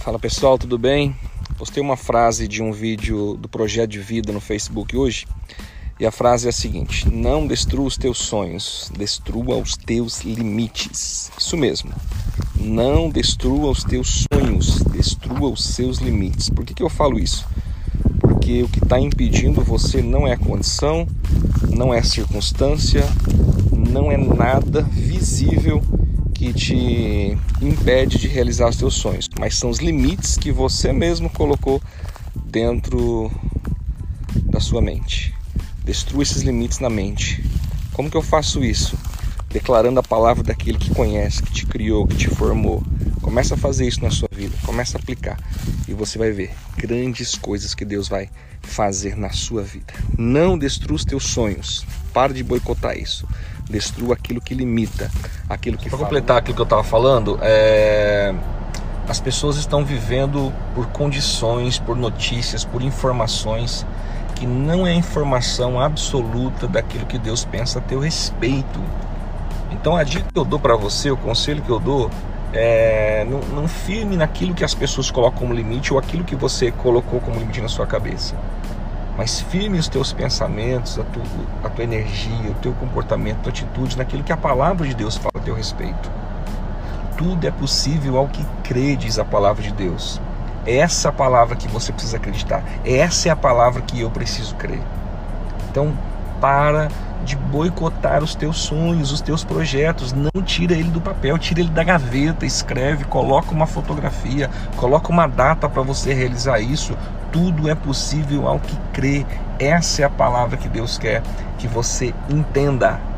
Fala pessoal, tudo bem? Postei uma frase de um vídeo do projeto de vida no Facebook hoje e a frase é a seguinte: Não destrua os teus sonhos, destrua os teus limites. Isso mesmo. Não destrua os teus sonhos, destrua os seus limites. Por que, que eu falo isso? Porque o que está impedindo você não é a condição, não é a circunstância, não é nada visível que te impede de realizar os teus sonhos, mas são os limites que você mesmo colocou dentro da sua mente. Destrua esses limites na mente. Como que eu faço isso? Declarando a palavra daquele que conhece, que te criou, que te formou. Começa a fazer isso na sua vida, começa a aplicar e você vai ver grandes coisas que Deus vai fazer na sua vida. Não destrua os teus sonhos. Para de boicotar isso destrua aquilo que limita, aquilo que. Para completar aquilo que eu estava falando, é... as pessoas estão vivendo por condições, por notícias, por informações que não é informação absoluta daquilo que Deus pensa a teu respeito. Então a dica que eu dou para você, o conselho que eu dou é, não, não firme naquilo que as pessoas colocam como limite ou aquilo que você colocou como limite na sua cabeça mas firme os teus pensamentos, a, tu, a tua energia, o teu comportamento, a tua atitude naquilo que a palavra de Deus fala a teu respeito. Tudo é possível ao que crê, diz a palavra de Deus. É essa palavra que você precisa acreditar. Essa é a palavra que eu preciso crer. Então, para de boicotar os teus sonhos, os teus projetos. Não tira ele do papel, tira ele da gaveta, escreve, coloca uma fotografia, coloca uma data para você realizar isso tudo é possível ao que crê. Essa é a palavra que Deus quer que você entenda.